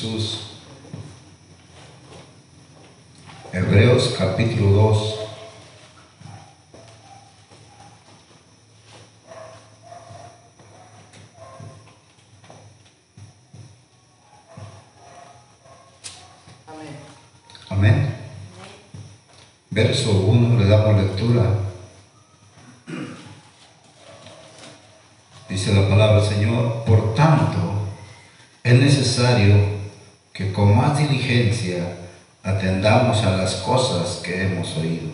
Jesús. Hebreos capítulo 2. Amén. Amén. Verso 1 le damos lectura. Dice la palabra del Señor, por tanto, es necesario que con más diligencia atendamos a las cosas que hemos oído,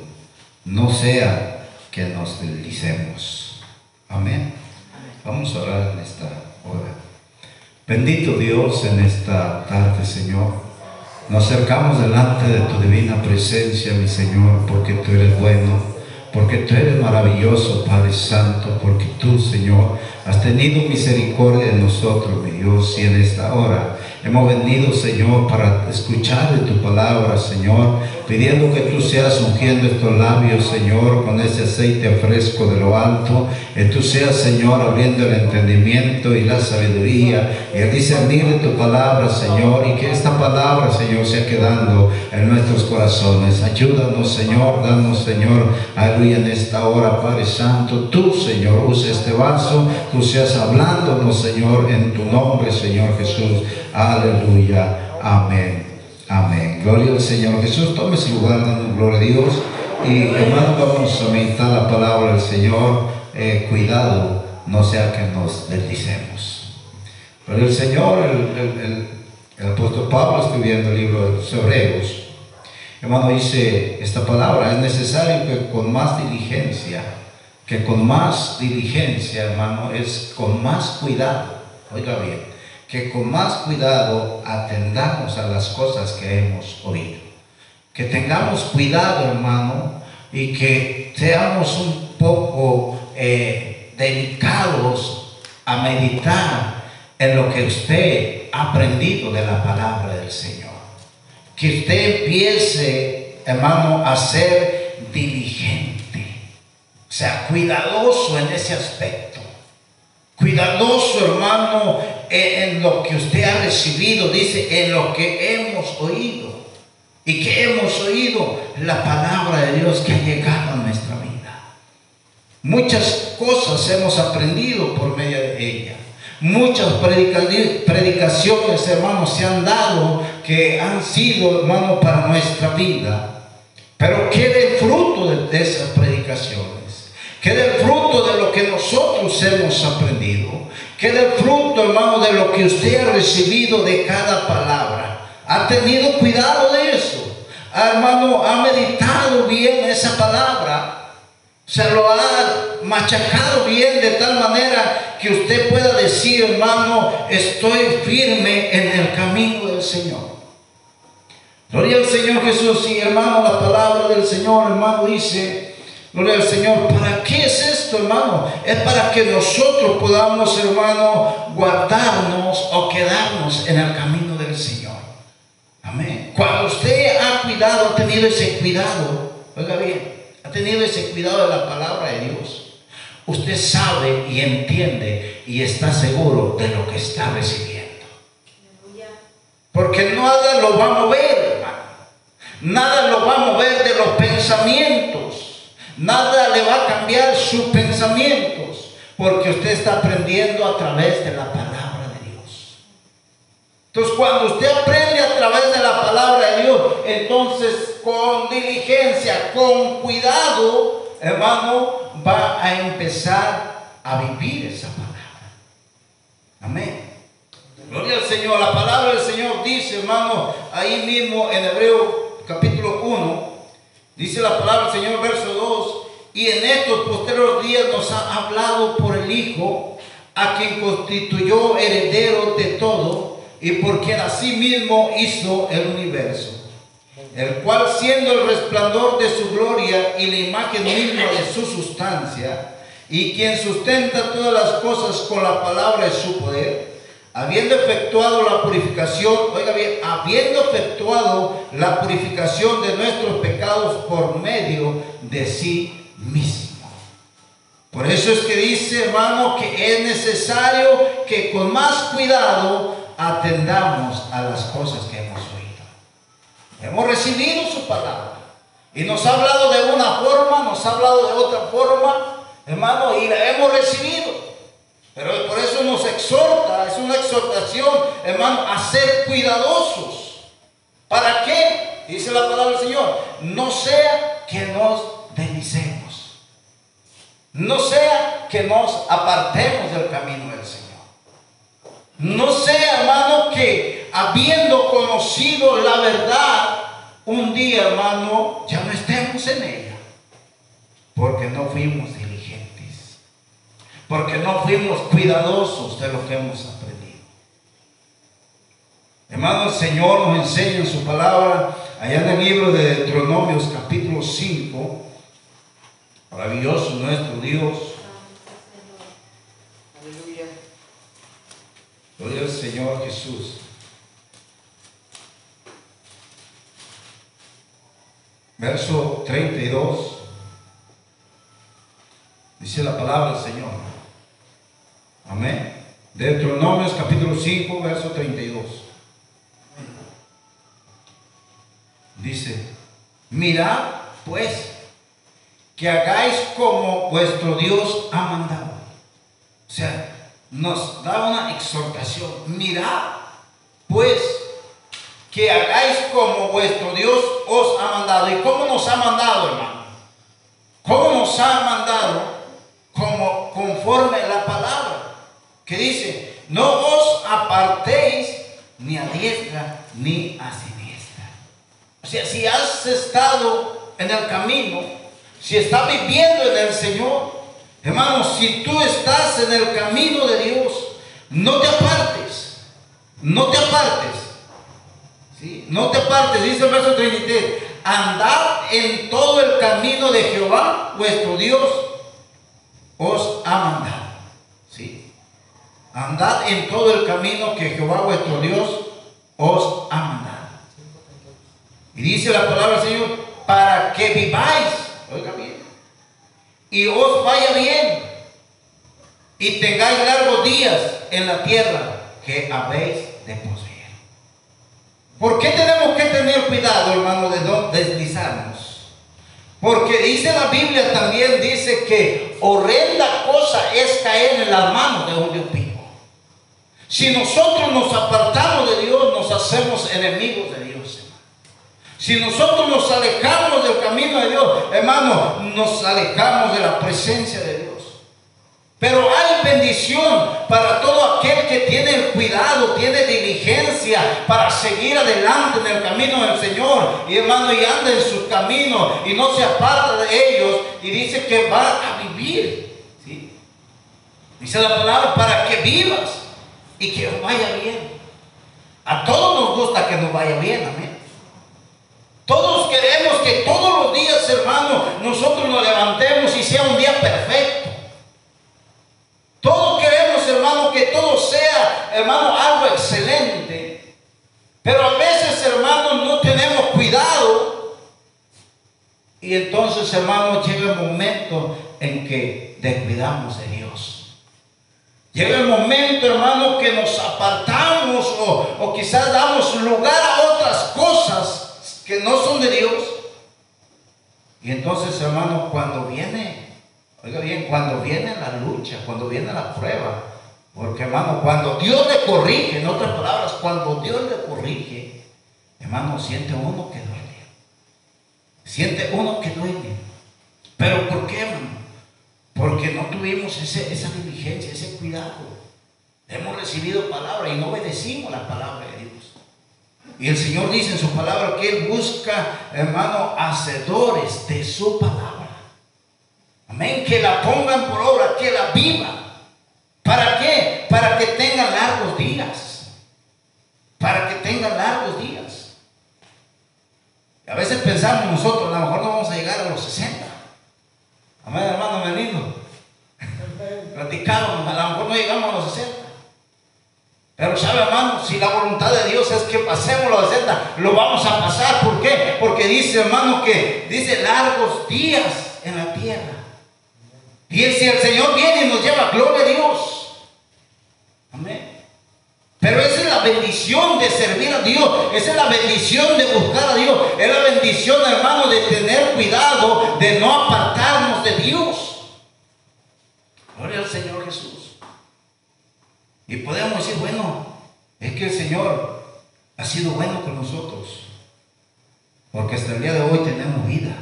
no sea que nos deslicemos. Amén. Vamos a orar en esta hora. Bendito Dios en esta tarde, Señor. Nos acercamos delante de tu divina presencia, mi Señor, porque tú eres bueno, porque tú eres maravilloso, Padre Santo, porque tú, Señor, has tenido misericordia de nosotros, mi Dios, y en esta hora hemos venido, Señor, para escuchar de tu palabra, Señor, pidiendo que tú seas ungiendo estos labios, Señor, con ese aceite fresco de lo alto, que tú seas, Señor, abriendo el entendimiento y la sabiduría el discernir de tu palabra, Señor, y que esta palabra, Señor, sea quedando en nuestros corazones. Ayúdanos, Señor, danos, Señor, aleluya, en esta hora, Padre Santo, tú, Señor, usa este vaso, tú seas hablándonos, Señor, en tu nombre, Señor Jesús. Aleluya. Amén. Amén. Gloria al Señor Jesús. Tome su lugar, dando gloria a Dios. Y hermano, vamos a meditar la palabra del Señor. Eh, cuidado, no sea que nos deslicemos. Pero el Señor, el, el- el- el apóstol Pablo, escribiendo el libro de los Hebreos, hermano, dice esta palabra: es necesario que con más diligencia, que con más diligencia, hermano, es con más cuidado. Oiga bien que con más cuidado atendamos a las cosas que hemos oído. Que tengamos cuidado, hermano, y que seamos un poco eh, dedicados a meditar en lo que usted ha aprendido de la palabra del Señor. Que usted empiece, hermano, a ser diligente, o sea, cuidadoso en ese aspecto. Cuidadoso, hermano, en, lo que usted ha recibido, dice, en lo que hemos oído. Y que hemos oído la palabra de Dios que ha llegado a nuestra vida. Muchas cosas hemos aprendido por medio de ella. Muchas predica- predicaciones, hermanos, se han dado que han sido, hermano, para nuestra vida. Pero quede el fruto de, de esas predicaciones. Quede el fruto de lo que nosotros hemos aprendido. Quede el fruto, hermano, de lo que usted ha recibido de cada palabra. Ha tenido cuidado de eso. Ah, Hermano, ha meditado bien esa palabra. Se lo ha machacado bien de tal manera que usted pueda decir, hermano, estoy firme en el camino del Señor. Gloria al Señor Jesús. Y hermano, la palabra del Señor, hermano, dice, gloria al Señor, ¿para qué es esto, hermano? Es para que nosotros podamos, hermano, guardarnos o quedarnos en el camino del Señor. Amén. Cuando usted ha cuidado, ha tenido ese cuidado, oiga bien, ha tenido ese cuidado de la palabra de Dios. Usted sabe y entiende y está seguro de lo que está recibiendo. Porque nada lo va a mover, hermano. Nada lo va a mover de los pensamientos. Nada le va a cambiar sus pensamientos. Porque usted está aprendiendo a través de la palabra de Dios. Entonces, cuando usted aprende a través de la palabra de Dios, entonces con diligencia, con cuidado, hermano, va a empezar a vivir esa palabra. Amén. Gloria al Señor. La palabra del Señor dice, hermano, ahí mismo en Hebreo capítulo 1, dice la palabra del Señor, verso 2, y en estos posteriores días nos ha hablado por el Hijo, a quien constituyó heredero de todo, y por quien asimismo hizo el universo, el cual siendo el resplandor de su gloria y la imagen misma de su sustancia, y quien sustenta todas las cosas con la palabra de su poder, habiendo efectuado la purificación, oiga bien, habiendo efectuado la purificación de nuestros pecados por medio de sí mismo. Por eso es que dice, hermano, que es necesario que con más cuidado atendamos a las cosas que hemos oído. Hemos recibido su palabra. Y nos ha hablado de una forma, nos ha hablado de otra forma, hermano, y la hemos recibido. Pero por eso nos exhorta, es una exhortación, hermano, a ser cuidadosos. ¿Para qué? Dice la palabra del Señor. No sea que nos deslicemos. No sea que nos apartemos del camino del Señor. No sea, hermano, que habiendo conocido la verdad, un día, hermano, ya no estemos en ella. Porque no fuimos diligentes. Porque no fuimos cuidadosos de lo que hemos aprendido. Hermano, el Señor nos enseña en su palabra, allá en el libro de Deuteronomios capítulo 5, maravilloso nuestro Dios, Gloria al Señor Jesús. Verso 32. Dice la palabra del Señor. Amén. Deuteronomios capítulo 5, verso 32. Dice, mirad pues que hagáis como vuestro Dios ha mandado. O sea, nos da una exhortación. Mirad, pues, que hagáis como vuestro Dios os ha mandado. ¿Y cómo nos ha mandado, hermano? ¿Cómo nos ha mandado? Como conforme la palabra, que dice, no os apartéis ni a diestra ni a siniestra. O sea, si has estado en el camino, si estás viviendo en el Señor, Hermanos, si tú estás en el camino de Dios, no te apartes, no te apartes. ¿sí? No te apartes, dice el verso 33, andad en todo el camino de Jehová, vuestro Dios, os ha mandado. Andad en todo el camino que Jehová, vuestro Dios, os ha mandado. Y dice la palabra del Señor, para que viváis, oiga bien, y os vaya bien y tengáis largos días en la tierra que habéis de poseer. ¿Por qué tenemos que tener cuidado, hermano, de no deslizarnos? Porque dice la Biblia también, dice que horrenda cosa es caer en las manos de un Dios. Si nosotros nos apartamos de Dios, nos hacemos enemigos de Dios. Si nosotros nos alejamos del camino de Dios, hermano, nos alejamos de la presencia de Dios. Pero hay bendición para todo aquel que tiene cuidado, tiene diligencia para seguir adelante en el camino del Señor. Y hermano, y anda en sus caminos y no se aparta de ellos y dice que va a vivir. Dice la palabra para que vivas y que vaya bien. A todos nos gusta que nos vaya bien, amén. Todos queremos que todos los días, hermano, nosotros nos levantemos y sea un día perfecto. Todos queremos, hermano, que todo sea, hermano, algo excelente. Pero a veces, hermano, no tenemos cuidado. Y entonces, hermano, llega el momento en que descuidamos de Dios. Llega el momento, hermano, que nos apartamos o, o quizás damos lugar a otras cosas que no son de Dios. Y entonces, hermano, cuando viene, oiga bien, cuando viene la lucha, cuando viene la prueba, porque hermano, cuando Dios le corrige, en otras palabras, cuando Dios le corrige, hermano, siente uno que duele. Siente uno que duele. Pero ¿por qué, hermano? Porque no tuvimos esa diligencia, ese cuidado. Hemos recibido palabra y no obedecimos la palabra de Dios. Y el Señor dice en su palabra que Él busca, hermano, hacedores de su palabra. Amén. Que la pongan por obra, que la vivan. ¿Para qué? Para que tengan largos días. Para que tengan largos días. a veces pensamos nosotros, a lo mejor no vamos a llegar a los 60. Amén, hermano, venido. Platicamos, a lo mejor no llegamos a los 60. Pero sabe, hermano, si la voluntad de Dios es que pasemos la senda, lo vamos a pasar. ¿Por qué? Porque dice, hermano, que dice largos días en la tierra. Y si el Señor viene y nos lleva, gloria a Dios. Amén. Pero esa es la bendición de servir a Dios. Esa es la bendición de buscar a Dios. Es la bendición, hermano, de tener cuidado de no apartarnos de Dios. Gloria al Señor Jesús. Y podemos decir, bueno, es que el Señor ha sido bueno con nosotros. Porque hasta el día de hoy tenemos vida.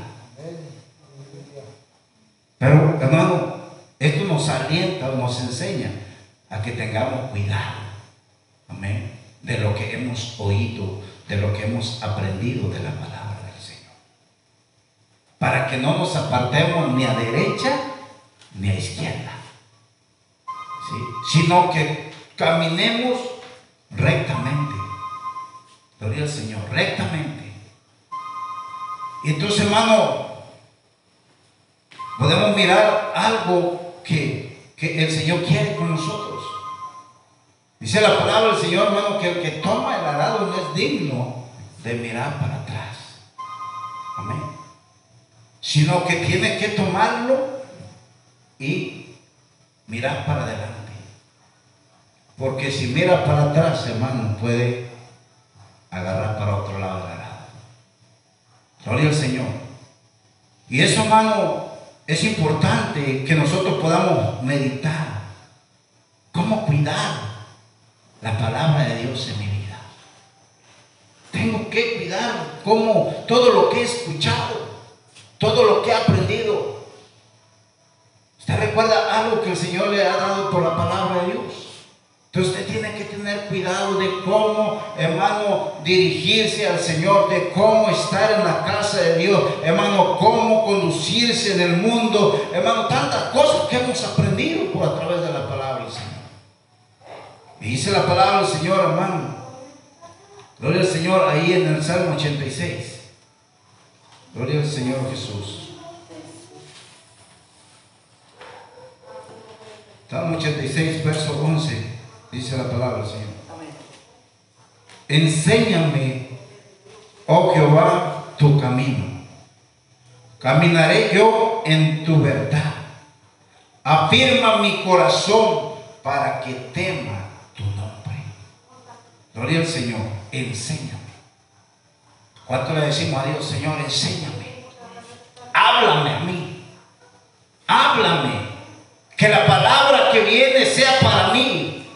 Pero, hermano, esto nos alienta, nos enseña a que tengamos cuidado. Amén. De lo que hemos oído, de lo que hemos aprendido de la palabra. Para que no nos apartemos ni a derecha ni a izquierda. Sino que caminemos rectamente. Gloria al Señor, rectamente. Y entonces, hermano, podemos mirar algo que, que el Señor quiere con nosotros. Dice la palabra del Señor, hermano, que el que toma el arado no es digno de mirar para atrás. Sino que tiene que tomarlo y mirar para adelante. Porque si mira para atrás, hermano, puede agarrar para otro lado del arado. Gloria al Señor. Y eso, hermano, es importante que nosotros podamos meditar. ¿Cómo cuidar la palabra de Dios en mi vida. Tengo que cuidar como todo lo que he escuchado, todo lo que he aprendido. ¿Usted recuerda algo que el Señor le ha dado por la palabra de Dios? Entonces usted tiene que tener cuidado de cómo, hermano, dirigirse al Señor, de cómo estar en la casa de Dios, hermano, cómo conducirse en el mundo, hermano, tantas cosas que hemos aprendido por a través de la palabra del Señor. Y dice la palabra del Señor, hermano. Gloria al Señor ahí en el Salmo 86. Gloria al Señor Jesús. Salmo 86, verso 11. Dice la palabra del Señor. Enséñame, oh Jehová, tu camino. Caminaré yo en tu verdad. Afirma mi corazón para que tema Gloria al Señor, enséñame. ¿Cuánto le decimos a Dios, Señor, enséñame? Háblame a mí. Háblame. Que la palabra que viene sea para mí.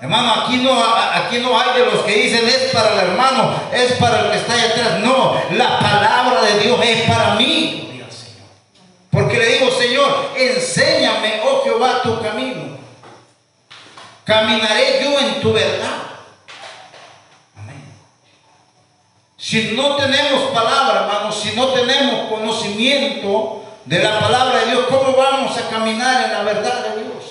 Hermano, aquí no, aquí no hay de los que dicen es para el hermano, es para el que está allá atrás. No, la palabra de Dios es para mí. Porque le digo, Señor, enséñame, oh Jehová, tu camino. Caminaré yo en tu verdad. Si no tenemos palabra, hermanos, si no tenemos conocimiento de la palabra de Dios, ¿cómo vamos a caminar en la verdad de Dios?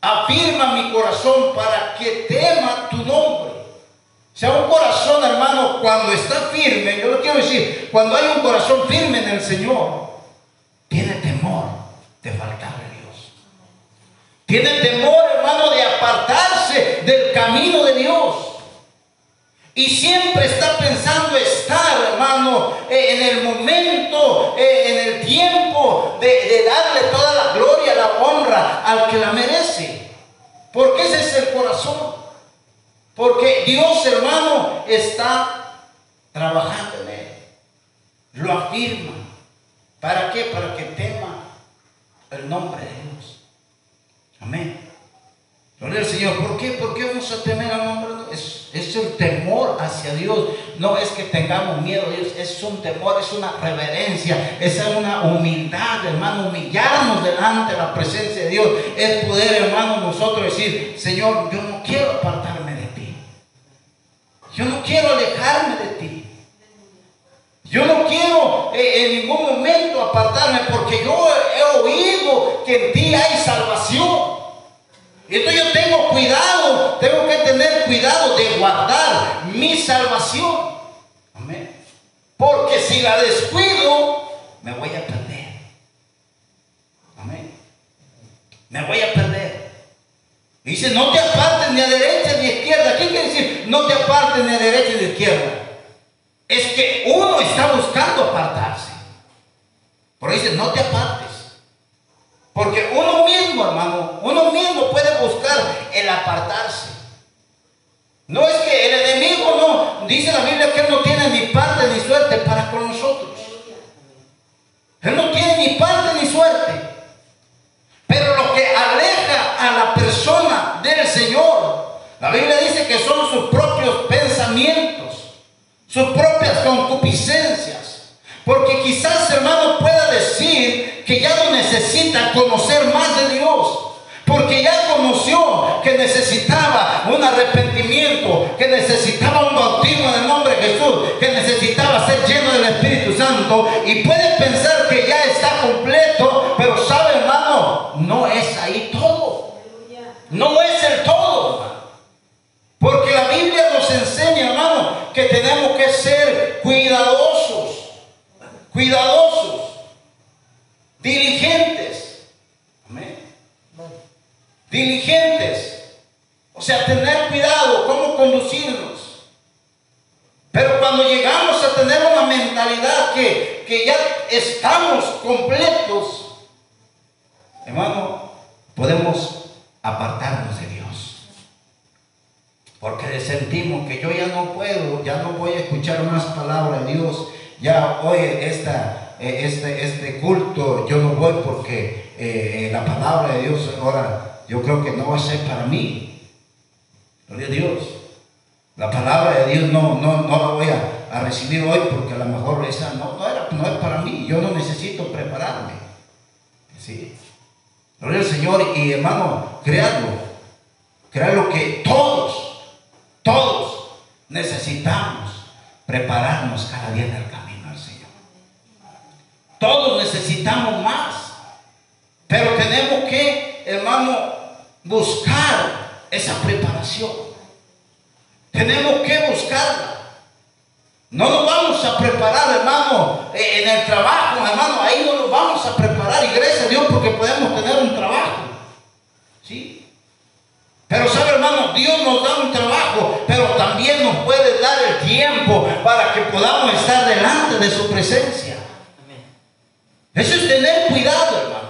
Afirma mi corazón para que tema tu nombre. O sea, un corazón, hermano, cuando está firme, yo lo quiero decir, cuando hay un corazón firme en el Señor, tiene temor de faltarle a Dios. Tiene temor, hermano, de apartarse del camino de Dios. Y siempre está pensando estar, hermano, eh, en el momento, eh, en el tiempo de, darle toda la gloria, la honra al que la merece. Porque ese es el corazón. Porque Dios, hermano, está trabajando en él. Lo afirma. ¿Para qué? Para que tema el nombre de Dios. Amén. Gloria Señor. ¿Por qué? ¿Por qué vamos a temer al nombre? Es, es el temor hacia Dios. No es que tengamos miedo a Dios. Es un temor, es una reverencia. Es una humildad, hermano. Humillarnos delante de la presencia de Dios. Es poder, hermano, nosotros decir, Señor, yo no quiero apartarme de ti. Yo no quiero alejarme de ti. Yo no quiero eh, en ningún momento apartarme porque yo he oído que en ti hay salvación. Entonces yo tengo cuidado, tengo que tener cuidado de guardar mi salvación. Amén. Porque si la descuido, me voy a perder. Amén. Me voy a perder. Dice, no te apartes ni a derecha ni a izquierda. ¿Qué quiere decir? No te apartes ni a derecha ni a izquierda. Es que uno está buscando apartarse. Por eso dice, no te apartes. Porque uno mismo, hermano, uno mismo puede buscar el apartarse. No es que el enemigo no, dice la Biblia que él no tiene ni parte ni suerte para con nosotros. Él no tiene ni parte ni suerte. Pero lo que aleja a la persona del Señor, la Biblia dice que son sus propios pensamientos, sus propias concupiscencias porque quizás, hermano, pueda decir que ya no necesita conocer más de Dios. Porque ya conoció que necesitaba un arrepentimiento, que necesitaba un bautismo en el nombre de Jesús, que necesitaba ser lleno del Espíritu Santo. Y puede pensar que ya está completo, pero sabe, hermano, no es ahí todo. No es el todo. Porque la Biblia nos enseña, hermano, que tenemos que ser cuidadosos, cuidadosos, diligentes. Amén. Diligentes. O sea, tener cuidado, cómo conducirnos. Pero cuando llegamos a tener una mentalidad que, que ya estamos completos, hermano, podemos apartarnos de Dios. Porque sentimos que yo ya no puedo, ya no voy a escuchar más palabras de Dios. Ya hoy esta, eh, este, este culto yo no voy porque eh, la palabra de Dios ahora yo creo que no va a ser para mí. Gloria a Dios. La palabra de Dios no, no, no la voy a, a recibir hoy porque a lo mejor esa no, no, era, no es para mí. Yo no necesito prepararme. ¿Sí? Gloria al Señor y hermano, créanlo. Créanlo que todos, todos necesitamos prepararnos cada día en el. Todos necesitamos más. Pero tenemos que, hermano, buscar esa preparación. Tenemos que buscarla. No nos vamos a preparar, hermano, eh, en el trabajo, hermano. Ahí no nos vamos a preparar, y gracias a Dios, porque podemos tener un trabajo. ¿Sí? Pero sabe, hermano, Dios nos da un trabajo, pero también nos puede dar el tiempo para que podamos estar delante de su presencia. Eso es tener cuidado, hermano.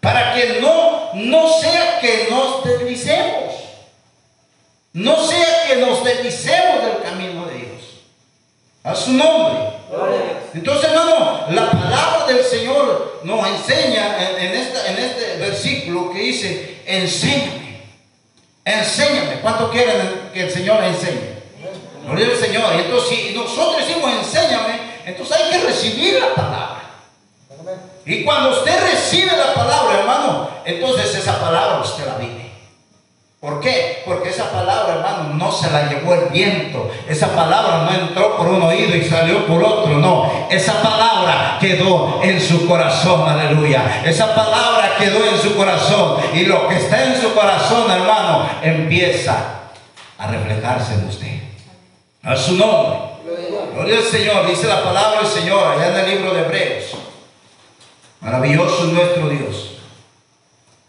Para que no, no sea que nos deslicemos. No sea que nos deslicemos del camino de Dios. A su nombre. Entonces, hermano, la palabra del Señor nos enseña en, en esta, en este versículo que dice, enséñame. Enséñame. ¿Cuánto quieren que el Señor enseñe? Gloria al Señor. Y entonces, si nosotros decimos enséñame, entonces hay que recibir la palabra. Y cuando usted recibe la palabra, hermano, entonces esa palabra usted la vive. ¿Por qué? Porque esa palabra, hermano, no se la llevó el viento. Esa palabra no entró por un oído y salió por otro. No, esa palabra quedó en su corazón. Aleluya. Esa palabra quedó en su corazón. Y lo que está en su corazón, hermano, empieza a reflejarse en usted. A su nombre. Gloria al Señor. Dice la palabra del Señor allá en el libro de Hebreos. Maravilloso es nuestro Dios.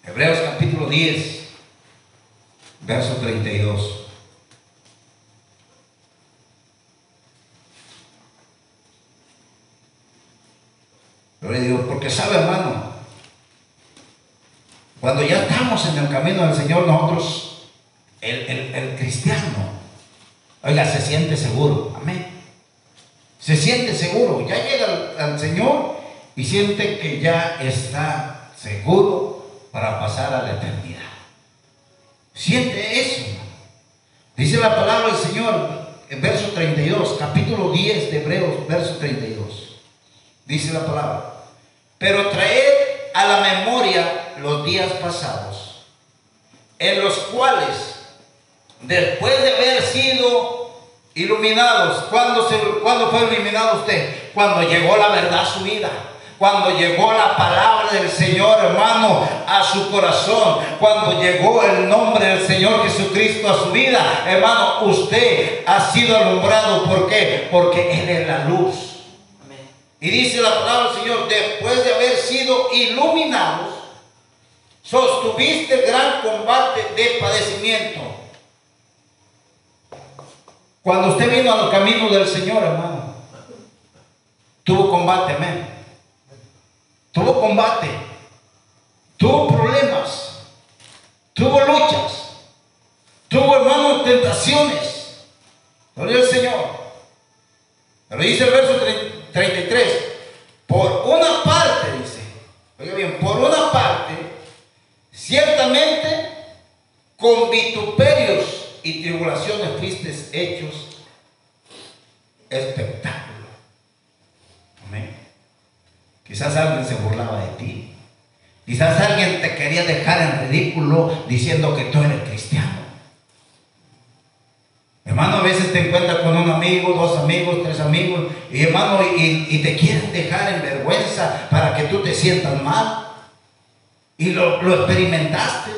Hebreos capítulo 10, verso 32. Gloria a Dios, porque sabe hermano, cuando ya estamos en el camino del Señor, nosotros, el, el- el cristiano, oiga, se siente seguro, amén. Se siente seguro, ya llega al, al Señor y siente que ya está seguro para pasar a la eternidad. Siente eso. Dice la palabra del Señor en verso 32, capítulo 10 de Hebreos, verso 32. Dice la palabra. Pero traed a la memoria los días pasados, en los cuales, después de haber sido iluminados, ¿cuándo, se, ¿cuándo fue iluminado usted? Cuando llegó la verdad a su vida. Cuando llegó la palabra del Señor, hermano, a su corazón. Cuando llegó el nombre del Señor Jesucristo a su vida, hermano, usted ha sido alumbrado. ¿Por qué? Porque Él es la luz. Y dice la palabra del Señor, después de haber sido iluminados, sostuviste el gran combate de padecimiento. Cuando usted vino al camino del Señor, hermano, tuvo combate, amén. Tuvo combate, tuvo problemas, tuvo luchas, tuvo, hermano, tentaciones. Gloria al Señor. Pero dice el verso 33, por una parte, dice, oiga bien, por una parte, ciertamente con vituperios y tribulaciones fuiste hechos Quizás alguien se burlaba de ti. Quizás alguien te quería dejar en ridículo diciendo que tú eres cristiano. Hermano, a veces te encuentras con un amigo, dos amigos, tres amigos, y hermano, y, te quieren dejar en vergüenza para que tú te sientas mal. Y lo, lo experimentaste.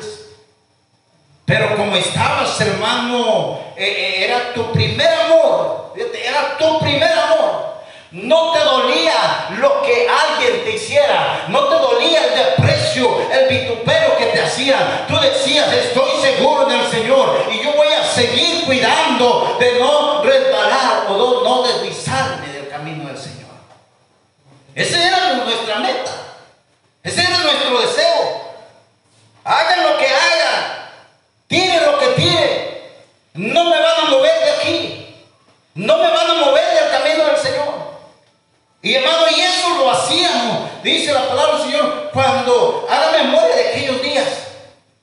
Pero como estabas, hermano, eh, eh, era tu primer amor, era tu primer amor. No te dolía lo que alguien te hiciera. No te dolía el desprecio, el vitupero que te hacían. Tú decías, estoy seguro en el Señor. Y yo voy a seguir cuidando de no resbalar o no deslizarme del camino del Señor. Esa era nuestra meta. Ese era nuestro deseo. Hagan lo que hagan. Tiren lo que tiren. No me van a mover de aquí. No me van a mover del camino del Señor. Y hermano, y eso lo hacíamos, dice la palabra del Señor, cuando haga memoria de aquellos días,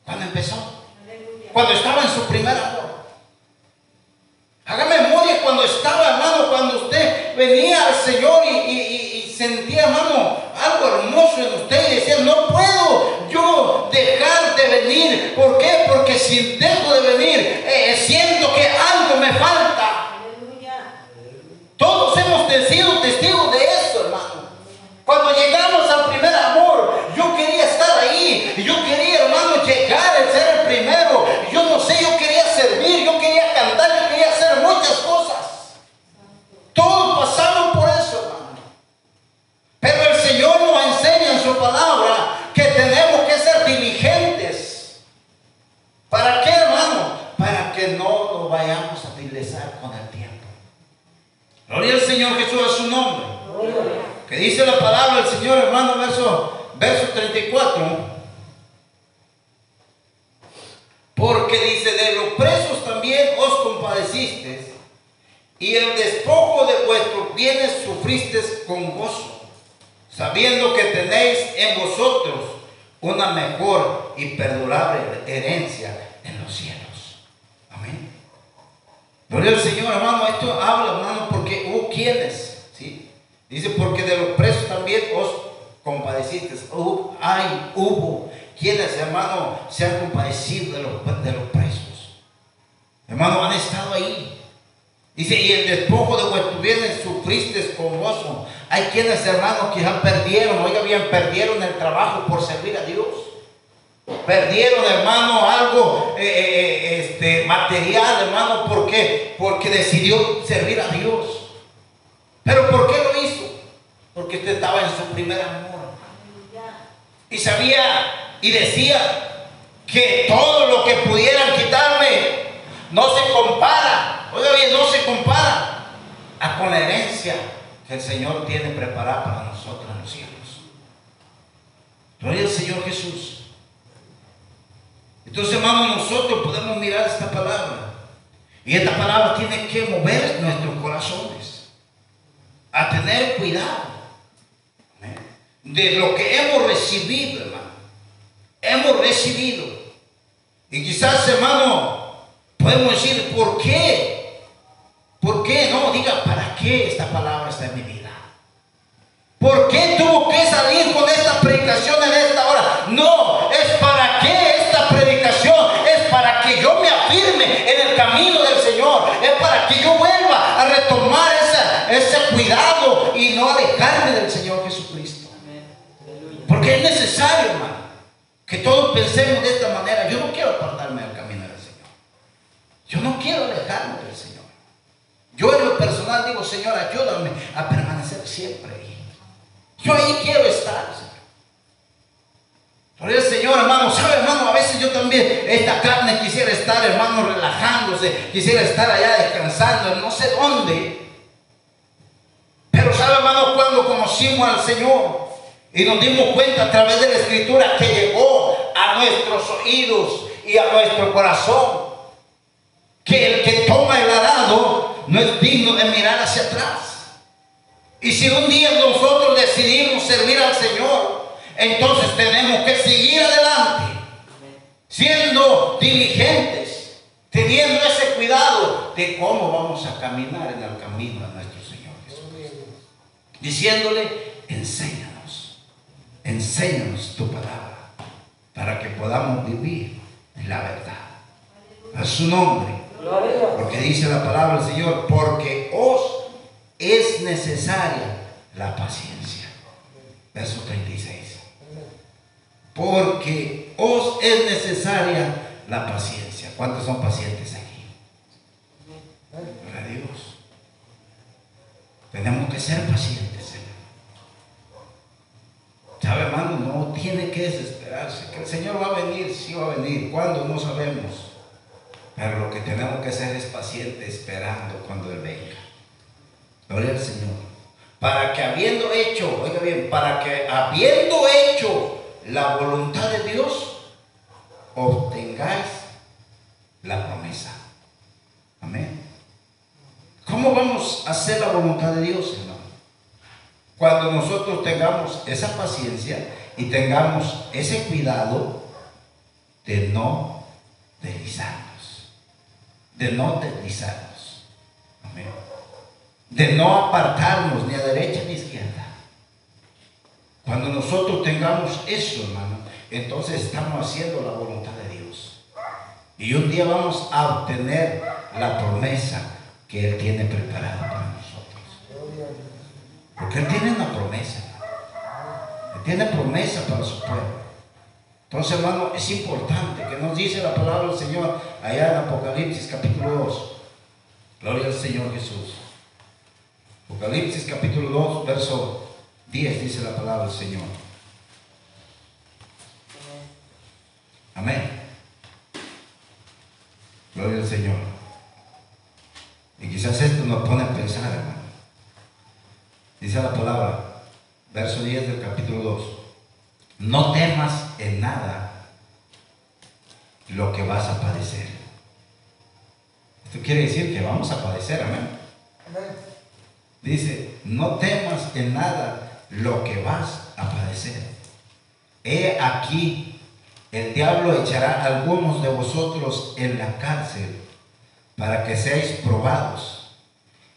cuando empezó, cuando estaba en su primer amor. Haga memoria cuando estaba, hermano, cuando usted venía al Señor y, sentía, hermano, algo hermoso en usted y decía, no puedo yo dejar de venir. ¿Por qué? Porque si dejo de venir, eh, Gloria al Señor Jesús a su nombre. Que dice la palabra del Señor, hermano, verso, verso 34. Porque dice, de los presos también os compadecisteis, y el despojo de vuestros bienes sufristeis con gozo, sabiendo que tenéis en vosotros una mejor y perdurable herencia en los cielos. Gloria Señor, hermano. Esto habla, hermano, porque hubo quienes, ¿sí? Dice, porque de los presos también os compadeciste. Hubo, hay, hubo quienes, hermano, se han compadecido de los, de los presos. Hermano, han estado ahí. Dice, y el despojo de vuestros bienes sufriste con gozo. Hay quienes, hermanos, que ya perdieron, oiga bien, perdieron el trabajo por servir a Dios. Perdieron, hermano, algo eh, eh, eh, este, material, hermano. ¿Por qué? Porque decidió servir a Dios. ¿Pero por qué lo hizo? Porque usted estaba en su primer amor. Y sabía y decía que todo lo que pudieran quitarme no se compara. Oiga bien, no se compara a con la herencia que el Señor tiene preparada para nosotros en los cielos. Gloria al Señor Jesús. Entonces, hermano, nosotros podemos mirar esta palabra. Y esta palabra tiene que mover nuestros corazones. A tener cuidado. De lo que hemos recibido, hermano. Hemos recibido. Y quizás, hermano, podemos decir, ¿por qué? ¿Por qué? No, diga, ¿para qué esta palabra está en mi vida? ¿Por qué tuvo que salir con esta predicación en esta hora? No, ese cuidado y no alejarme del Señor Jesucristo. Porque es necesario, hermano, que todos pensemos de esta manera. Yo no quiero apartarme del camino del Señor. Yo no quiero alejarme del Señor. Yo en lo personal digo, Señor, ayúdame a permanecer siempre ahí. Yo ahí quiero estar. Por el Señor, hermano, sabe, hermano, a veces yo también, esta carne quisiera estar, hermano, relajándose, quisiera estar allá descansando, no sé dónde. Pero sabe, hermano, cuando conocimos al Señor y nos dimos cuenta a través de la Escritura que llegó a nuestros oídos y a nuestro corazón, que el que toma el arado no es digno de mirar hacia atrás. Y si un día nosotros decidimos servir al Señor, entonces tenemos que seguir adelante, siendo diligentes, teniendo ese cuidado de cómo vamos a caminar en el camino de nuestro Señor Jesucristo. Diciéndole, enséñanos. enséñanos tu palabra para que podamos vivir la verdad. A su nombre. Porque dice la palabra del Señor, porque os es necesaria la paciencia. Verso 36. Porque os es necesaria la paciencia. ¿Cuántos son pacientes aquí? Gloria a Dios. Tenemos que ser pacientes. ¿Sabe, hermano? No tiene que desesperarse. Que el Señor va a venir, sí va a venir. ¿Cuándo? No sabemos. Pero lo que tenemos que hacer es paciente esperando cuando Él venga. Gloria al Señor. Para que habiendo hecho, oiga bien, para que habiendo hecho la voluntad de Dios, obtengáis la promesa. Amén. ¿Cómo vamos a hacer la voluntad de Dios, hermano? Cuando nosotros tengamos esa paciencia y tengamos ese cuidado de no deslizarnos, de no deslizarnos, amén, de no apartarnos ni a derecha ni a izquierda. Cuando nosotros tengamos eso, hermano, entonces estamos haciendo la voluntad de Dios. Y un día vamos a obtener la promesa que Él tiene preparada para nosotros. Porque Él tiene una promesa. Él tiene promesa para su pueblo. Entonces, hermano, es importante que nos dice la palabra del Señor allá en Apocalipsis capítulo 2. Gloria al Señor Jesús. Apocalipsis capítulo 2, verso 10 dice la palabra del Señor. Amén. Gloria al Señor. Y quizás esto nos pone a pensar, hermano. Dice la palabra, verso 10 del capítulo 2. No temas en nada lo que vas a padecer. Esto quiere decir que vamos a padecer, amén. Dice, no temas en nada lo que vas a padecer. He aquí, el diablo echará a algunos de vosotros en la cárcel para que seáis probados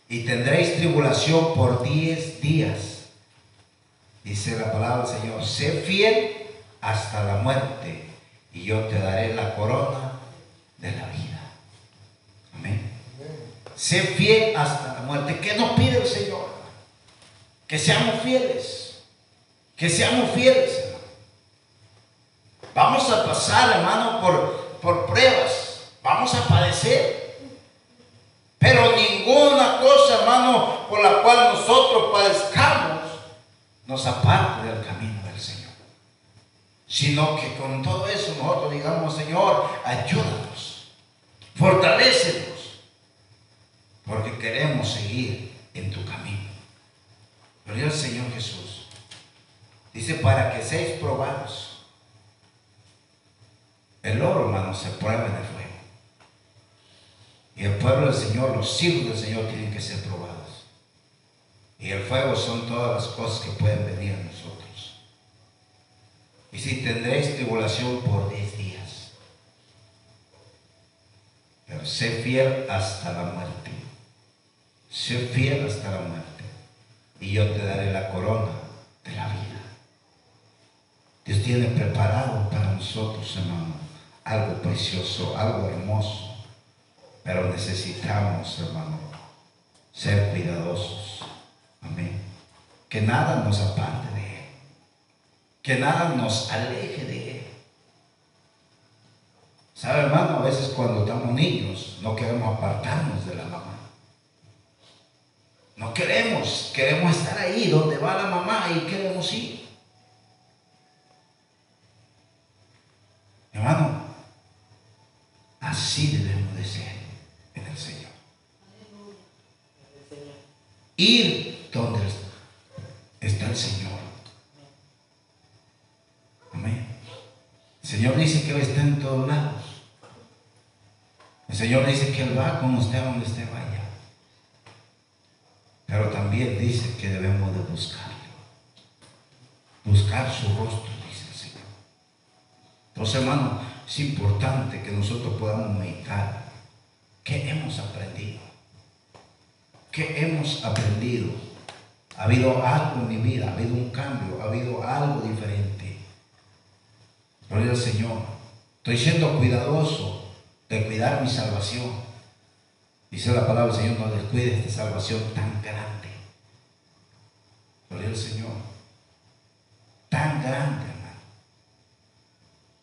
y tendréis tribulación por diez días. Dice la palabra del Señor, sé fiel hasta la muerte y yo te daré la corona de la vida. Amén. Sé fiel hasta la muerte. ¿Qué nos pide el Señor? Que seamos fieles. Que seamos fieles. Vamos a pasar, hermano, por, por pruebas. Vamos a padecer. Pero ninguna cosa, hermano, por la cual nosotros padezcamos nos aparte del camino del Señor. Sino que con todo eso nosotros digamos, Señor, ayúdanos, fortalécenos, porque queremos seguir en tu camino. Gloria al Señor Jesús. Dice, para que seáis probados. El oro, hermano, se prueba en el fuego. Y el pueblo del Señor, los hijos del Señor tienen que ser probados. Y el fuego son todas las cosas que pueden venir a nosotros. Y si tendréis tribulación por diez días, pero sé fiel hasta la muerte. Sé fiel hasta la muerte. Y yo te daré la corona de la vida. Dios tiene preparado para nosotros, hermano, algo precioso, algo hermoso. Pero necesitamos, hermano, ser cuidadosos. Amén. Que nada nos aparte de Él. Que nada nos aleje de Él. ¿Sabe, hermano? A veces cuando estamos niños no queremos apartarnos de la mamá. No queremos, queremos estar ahí donde va la mamá y queremos ir. Hermano, así debemos de ser Señor. Ir donde está el Señor. Amén. El Señor dice que está en todos lados. El Señor dice que Él va con usted donde usted vaya. Pero también dice que debemos de buscarlo. Buscar su rostro, dice el Señor. Entonces, hermano, es importante que nosotros podamos meditar qué hemos aprendido. ¿Qué hemos aprendido Ha habido algo en mi vida, ha habido un cambio, ha habido algo diferente. Gloria al Señor. Estoy siendo cuidadoso de cuidar mi salvación. Dice la palabra del Señor, no descuides esta salvación tan grande. Gloria al Señor. Tan grande, hermano.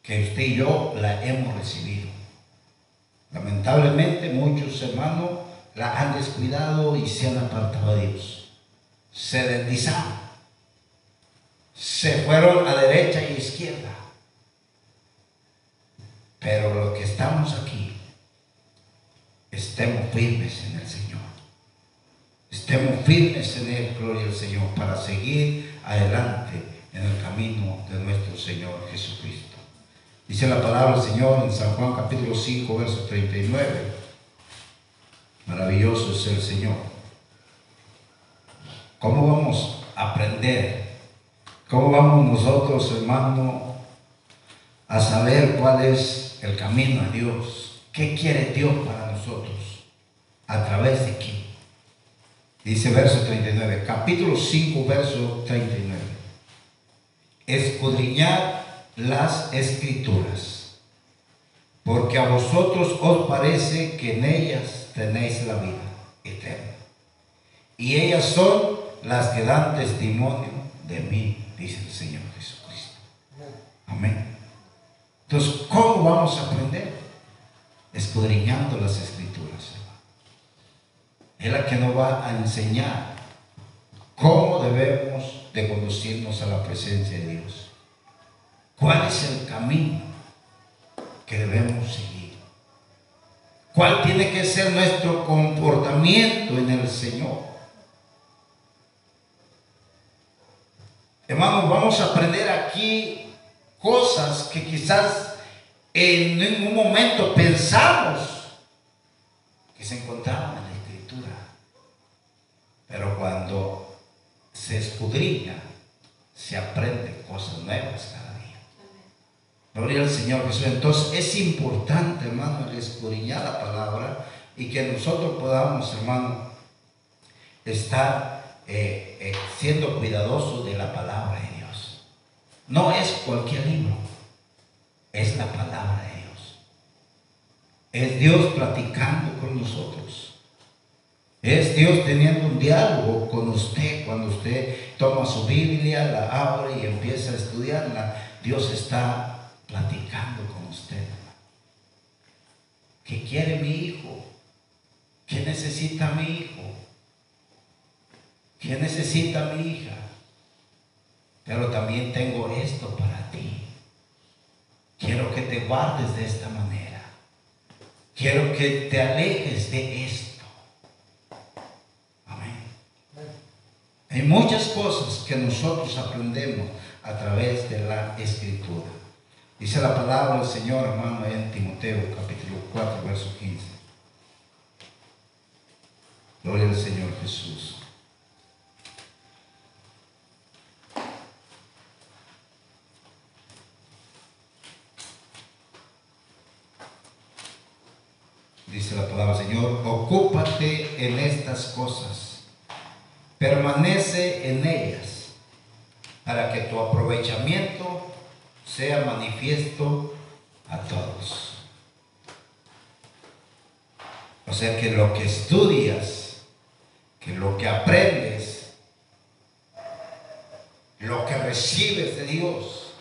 Que usted y yo la hemos recibido. Lamentablemente muchos hermanos la han descuidado y se han apartado de Dios. Se deslizaron. Se fueron a derecha y izquierda. Pero los que estamos aquí, estemos firmes en el Señor. Estemos firmes en Él, gloria al Señor, para seguir adelante en el camino de nuestro Señor Jesucristo. Dice la palabra del Señor en San Juan capítulo 5, verso 39. Maravilloso es el Señor. ¿Cómo vamos a aprender? ¿Cómo vamos nosotros, hermano, a saber cuál es el camino a Dios? ¿Qué quiere Dios para nosotros? ¿A través de quién? Dice verso 39, capítulo 5, verso 39. Escudriñar las escrituras, porque a vosotros os parece que en ellas tenéis la vida eterna. Y ellas son las que dan testimonio de mí, dice el Señor Jesucristo. Amén. Entonces, ¿cómo vamos a aprender? Escudriñando las escrituras. Es la que nos va a enseñar cómo debemos de conducirnos a la presencia de Dios. ¿Cuál es el camino que debemos seguir? ¿Cuál tiene que ser nuestro comportamiento en el Señor? Hermanos, vamos a aprender aquí cosas que quizás en ningún momento pensamos que se encontraban en la Escritura. Pero cuando se escudriña, se aprende cosas nuevas. Gloria al Señor Jesús. Entonces es importante, hermano, el escudriñar la palabra y que nosotros podamos, hermano, estar eh, eh, siendo cuidadosos de la palabra de Dios. No es cualquier libro, es la palabra de Dios. Es Dios platicando con nosotros. Es Dios teniendo un diálogo con usted cuando usted toma su Biblia, la abre y empieza a estudiarla. Dios está platicando con usted. ¿Qué quiere mi hijo? ¿Qué necesita mi hijo? ¿Qué necesita mi hija? Pero también tengo esto para ti. Quiero que te guardes de esta manera. Quiero que te alejes de esto. Hay muchas cosas que nosotros aprendemos a través de la escritura. Dice la palabra del Señor, hermano, en Timoteo, capítulo 4, verso 15. Gloria al Señor Jesús. Dice la palabra del Señor, ocúpate en estas cosas, permanece en ellas, para que tu aprovechamiento sea manifiesto a todos. O sea que lo que estudias, que lo que aprendes, lo que recibes de Dios,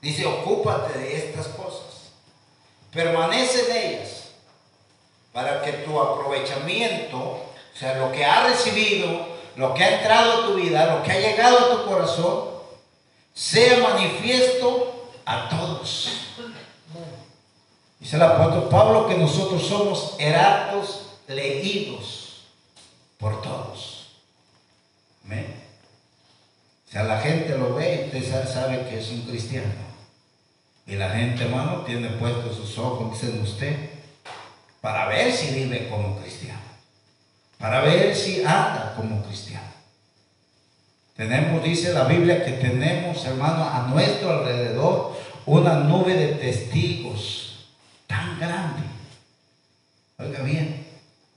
dice, ocúpate de estas cosas, permanece en ellas, para que tu aprovechamiento, o sea, lo que has recibido, lo que ha entrado a tu vida, lo que ha llegado a tu corazón, sea manifiesto a todos. Dice el apóstol Pablo que nosotros somos heratos leídos por todos. Amén. O sea, la gente lo ve y usted sabe que es un cristiano. Y la gente, hermano, tiene puestos sus ojos, dicen usted, para ver si vive como cristiano, para ver si anda como cristiano. Tenemos, dice la Biblia, que tenemos, hermano, a nuestro alrededor una nube de testigos tan grande. Oiga bien,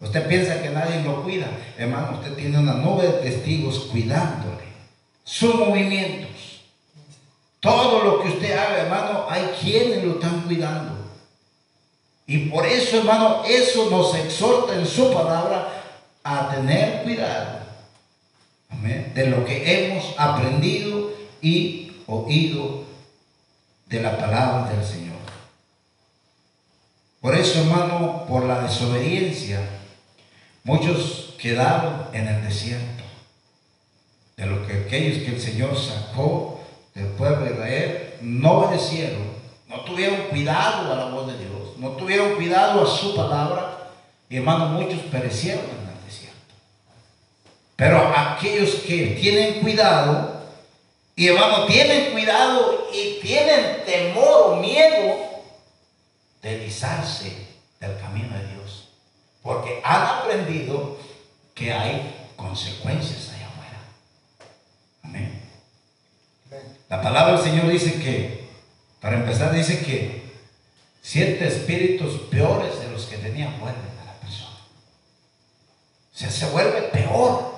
Usted piensa que nadie lo cuida. Hermano, usted tiene una nube de testigos cuidándole sus movimientos. Todo lo que usted haga, hermano, hay quienes lo están cuidando. Y por eso, hermano, eso nos exhorta en su palabra a tener cuidado de lo que hemos aprendido y oído de la palabra del Señor. Por eso, hermano, por la desobediencia, muchos quedaron en el desierto. De lo que aquellos que el Señor sacó del pueblo de Israel no obedecieron, no tuvieron cuidado a la voz de Dios, no tuvieron cuidado a su palabra, y hermano, muchos perecieron. Pero aquellos que tienen cuidado, y hermano, tienen cuidado y tienen temor o miedo de del camino de Dios. Porque han aprendido que hay consecuencias allá afuera. Amén. La palabra del Señor dice que, para empezar, dice que siete espíritus peores de los que tenía vuelven a la persona. O sea, se vuelve peor.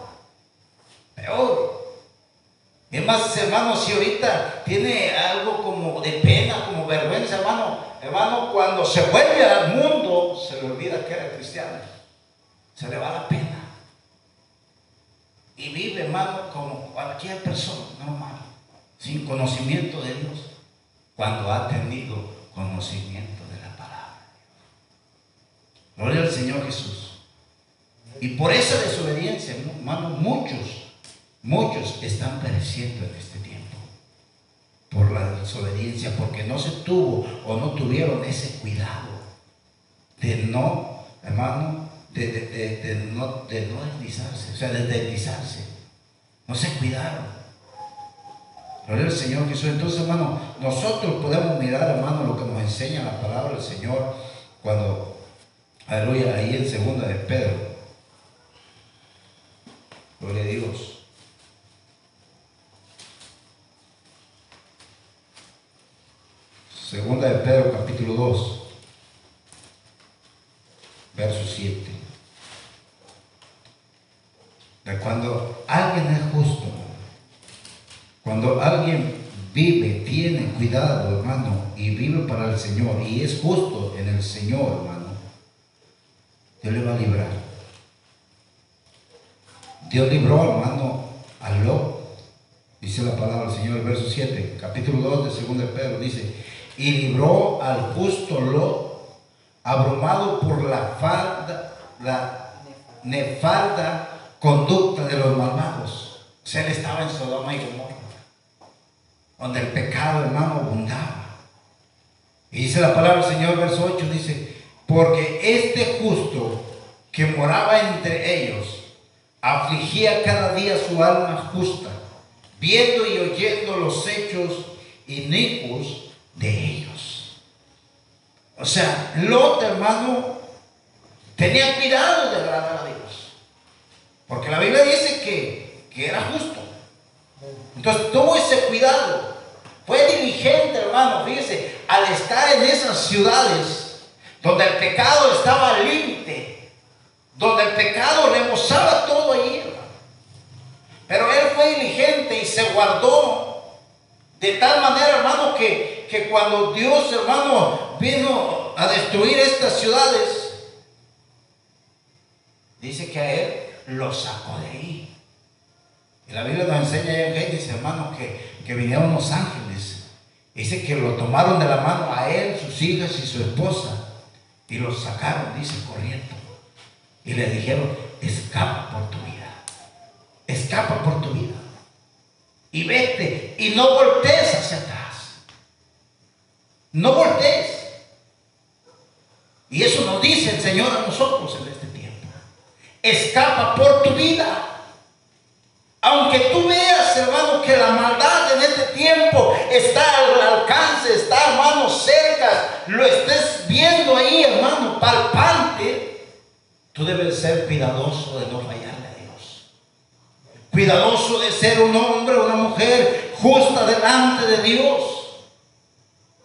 Es más, hermano, si ahorita tiene algo como de pena, como vergüenza, hermano, hermano, cuando se vuelve al mundo, se le olvida que era cristiano. Se le va la pena. Y vive, hermano, como cualquier persona normal, sin conocimiento de Dios, cuando ha tenido conocimiento de la palabra. Gloria al Señor Jesús. Y por esa desobediencia, hermano, muchos Muchos están pereciendo en este tiempo por la desobediencia, porque no se tuvo o no tuvieron ese cuidado de no, hermano, de, no, deslizarse, o sea, de deslizarse. No se cuidaron. Gloria al Señor Jesús. Entonces, hermano, nosotros podemos mirar, hermano, lo que nos enseña la palabra del Señor cuando, aleluya, ahí en segunda de Pedro. Gloria a Dios. Segunda de Pedro capítulo 2, verso 7. De cuando alguien es justo, cuando alguien vive, tiene cuidado, hermano, y vive para el Señor, y es justo en el Señor, hermano, Dios le va a librar. Dios libró, hermano, al lobo. Dice la palabra del Señor, verso 7, capítulo 2 de 2 de Pedro, dice, y libró al justo Lot, abrumado por la falda, la nefalda conducta de los malvados. O sea, él estaba en Sodoma y Gomorra, donde el pecado, hermano, abundaba. Y dice la palabra del Señor, verso 8, dice, porque este justo que moraba entre ellos, afligía cada día su alma justa, viendo y oyendo los hechos inicuos de ellos. O sea, Lot, hermano, tenía cuidado de agradar a Dios. Porque la Biblia dice que, que era justo. Entonces tuvo ese cuidado. Fue diligente, hermano, fíjese, al estar en esas ciudades donde el pecado estaba al límite, donde el pecado rebosaba todo ahí, Pero él fue diligente y se guardó de tal manera, hermano, que que cuando Dios, hermano, vino a destruir estas ciudades, dice que a él lo sacó de ahí. Y la Biblia nos enseña en Génesis, hermano, que, que vinieron los ángeles. Dice que lo tomaron de la mano a él, sus hijas y su esposa. Y lo sacaron, dice, corriendo. Y le dijeron, escapa por tu vida. Escapa por tu vida. Y vete y no voltees hacia atrás. No voltees. Y eso nos dice el Señor a nosotros en este tiempo. Escapa por tu vida. Aunque tú veas, hermano, que la maldad en este tiempo está al alcance, está, hermano, cerca, lo estés viendo ahí, hermano, palpante, tú debes ser cuidadoso de no fallarle a Dios. Cuidadoso de ser un hombre o una mujer justa delante de Dios.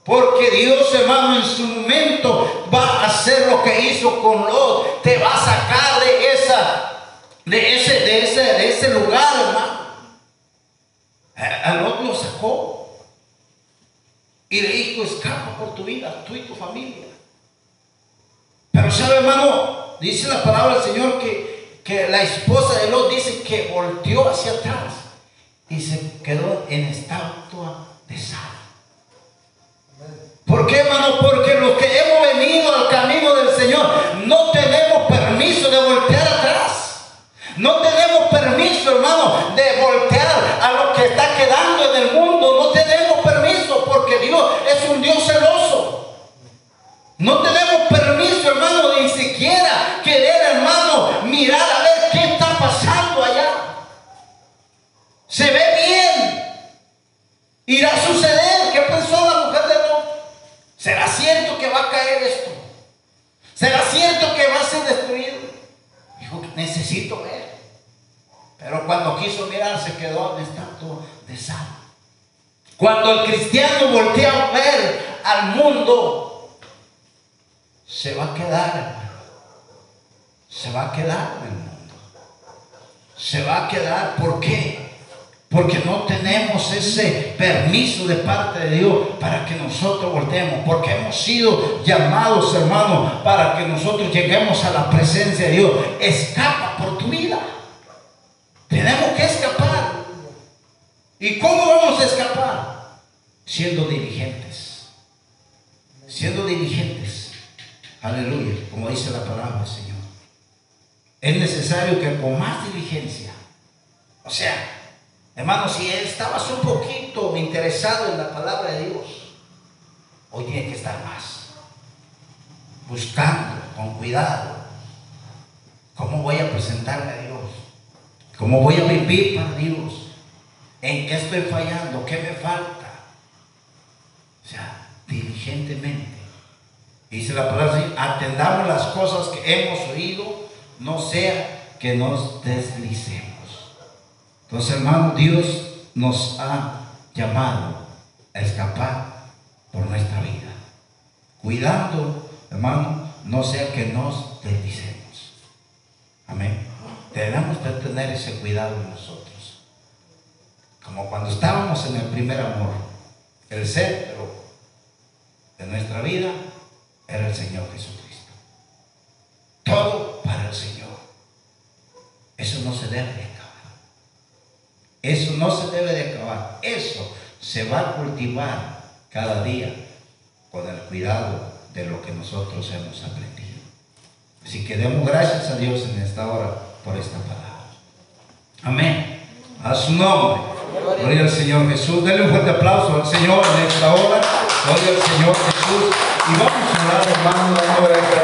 Porque Dios, hermano, en su momento va a hacer lo que hizo con Lot. Te va a sacar de esa, de ese, de ese, de ese lugar, hermano. A Lot lo sacó. Y le dijo, escapa por tu vida, tú y tu familia. Pero sabe, hermano, dice la palabra del Señor que, que la esposa de Lot dice que volteó hacia atrás y se quedó en estatua. ¿Por qué, hermano? Porque los que hemos venido al camino del Señor no tenemos permiso de voltear atrás. No tenemos permiso, hermano, de voltear ¿Será cierto que va a ser destruido? Dijo, necesito ver. Pero cuando quiso mirar se quedó en estatua de sal. Cuando el cristiano voltea a ver al mundo, se va a quedar. Se va a quedar en el mundo. Se va a quedar. ¿Por qué? Porque no tenemos ese permiso de parte de Dios para que nosotros volteemos. Porque hemos sido llamados, hermanos, para que nosotros lleguemos a la presencia de Dios. Escapa por tu vida. Tenemos que escapar. ¿Y cómo vamos a escapar? Siendo diligentes. Siendo diligentes. Aleluya. Como dice la palabra del Señor. Es necesario que con más diligencia. O sea, Hermano, si estabas un poquito interesado en la palabra de Dios, hoy tiene que estar más. Buscando, con cuidado. ¿Cómo voy a presentarme a Dios? ¿Cómo voy a vivir para Dios? ¿En qué estoy fallando? ¿Qué me falta? O sea, diligentemente. Dice la palabra así, atendamos las cosas que hemos oído, no sea que nos deslicemos. Entonces, hermano, Dios nos ha llamado a escapar por nuestra vida. Cuidando, hermano, no sea que nos deslicemos. Amén. Tenemos que tener ese cuidado en nosotros. Como cuando estábamos en el primer amor, el centro de nuestra vida era el Señor Jesucristo. Todo para el Señor. Eso no se debe de. Eso no se debe de acabar. Eso se va a cultivar cada día con el cuidado de lo que nosotros hemos aprendido. Así que demos gracias a Dios en esta hora por esta palabra. Amén. A su nombre. Gloria al Señor Jesús. Denle un fuerte aplauso al Señor en esta hora. Gloria al Señor Jesús. Y vamos a orar, hermano, dando gracias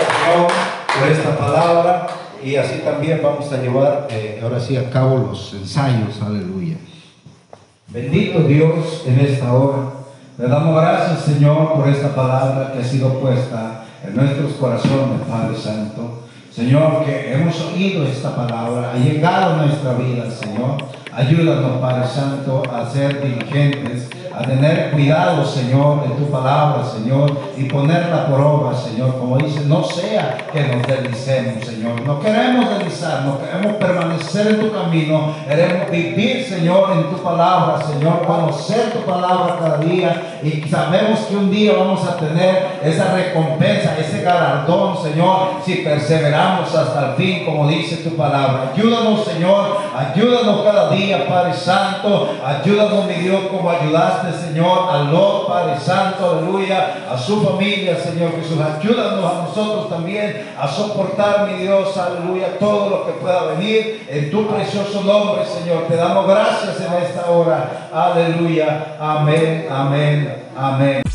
por esta palabra. Y así también vamos a llevar eh, ahora sí a cabo los ensayos. Aleluya. Bendito Dios en esta hora. Le damos gracias, Señor, por esta palabra que ha sido puesta en nuestros corazones, Padre Santo. Señor, que hemos oído esta palabra, ha llegado a nuestra vida, Señor. Ayúdanos, Padre Santo, a ser diligentes, a tener cuidado, Señor, de tu palabra, Señor, y ponerla por obra, Señor. Como dice, no sea que nos deslicemos, Señor. No queremos deslizarnos, queremos permanecer en tu camino, queremos vivir, Señor, en tu palabra, Señor, conocer tu palabra cada día. Y sabemos que un día vamos a tener esa recompensa, ese galardón, Señor, si perseveramos hasta el fin, como dice tu palabra. Ayúdanos, Señor, ayúdanos cada día, Padre Santo. Ayúdanos, mi Dios, como ayudaste, Señor, a los Padre Santo, aleluya, a su familia, Señor Jesús. Ayúdanos a nosotros también a soportar, mi Dios, aleluya, todo lo que pueda venir en tu precioso nombre, Señor. Te damos gracias en esta hora, aleluya, amén, amén, amén.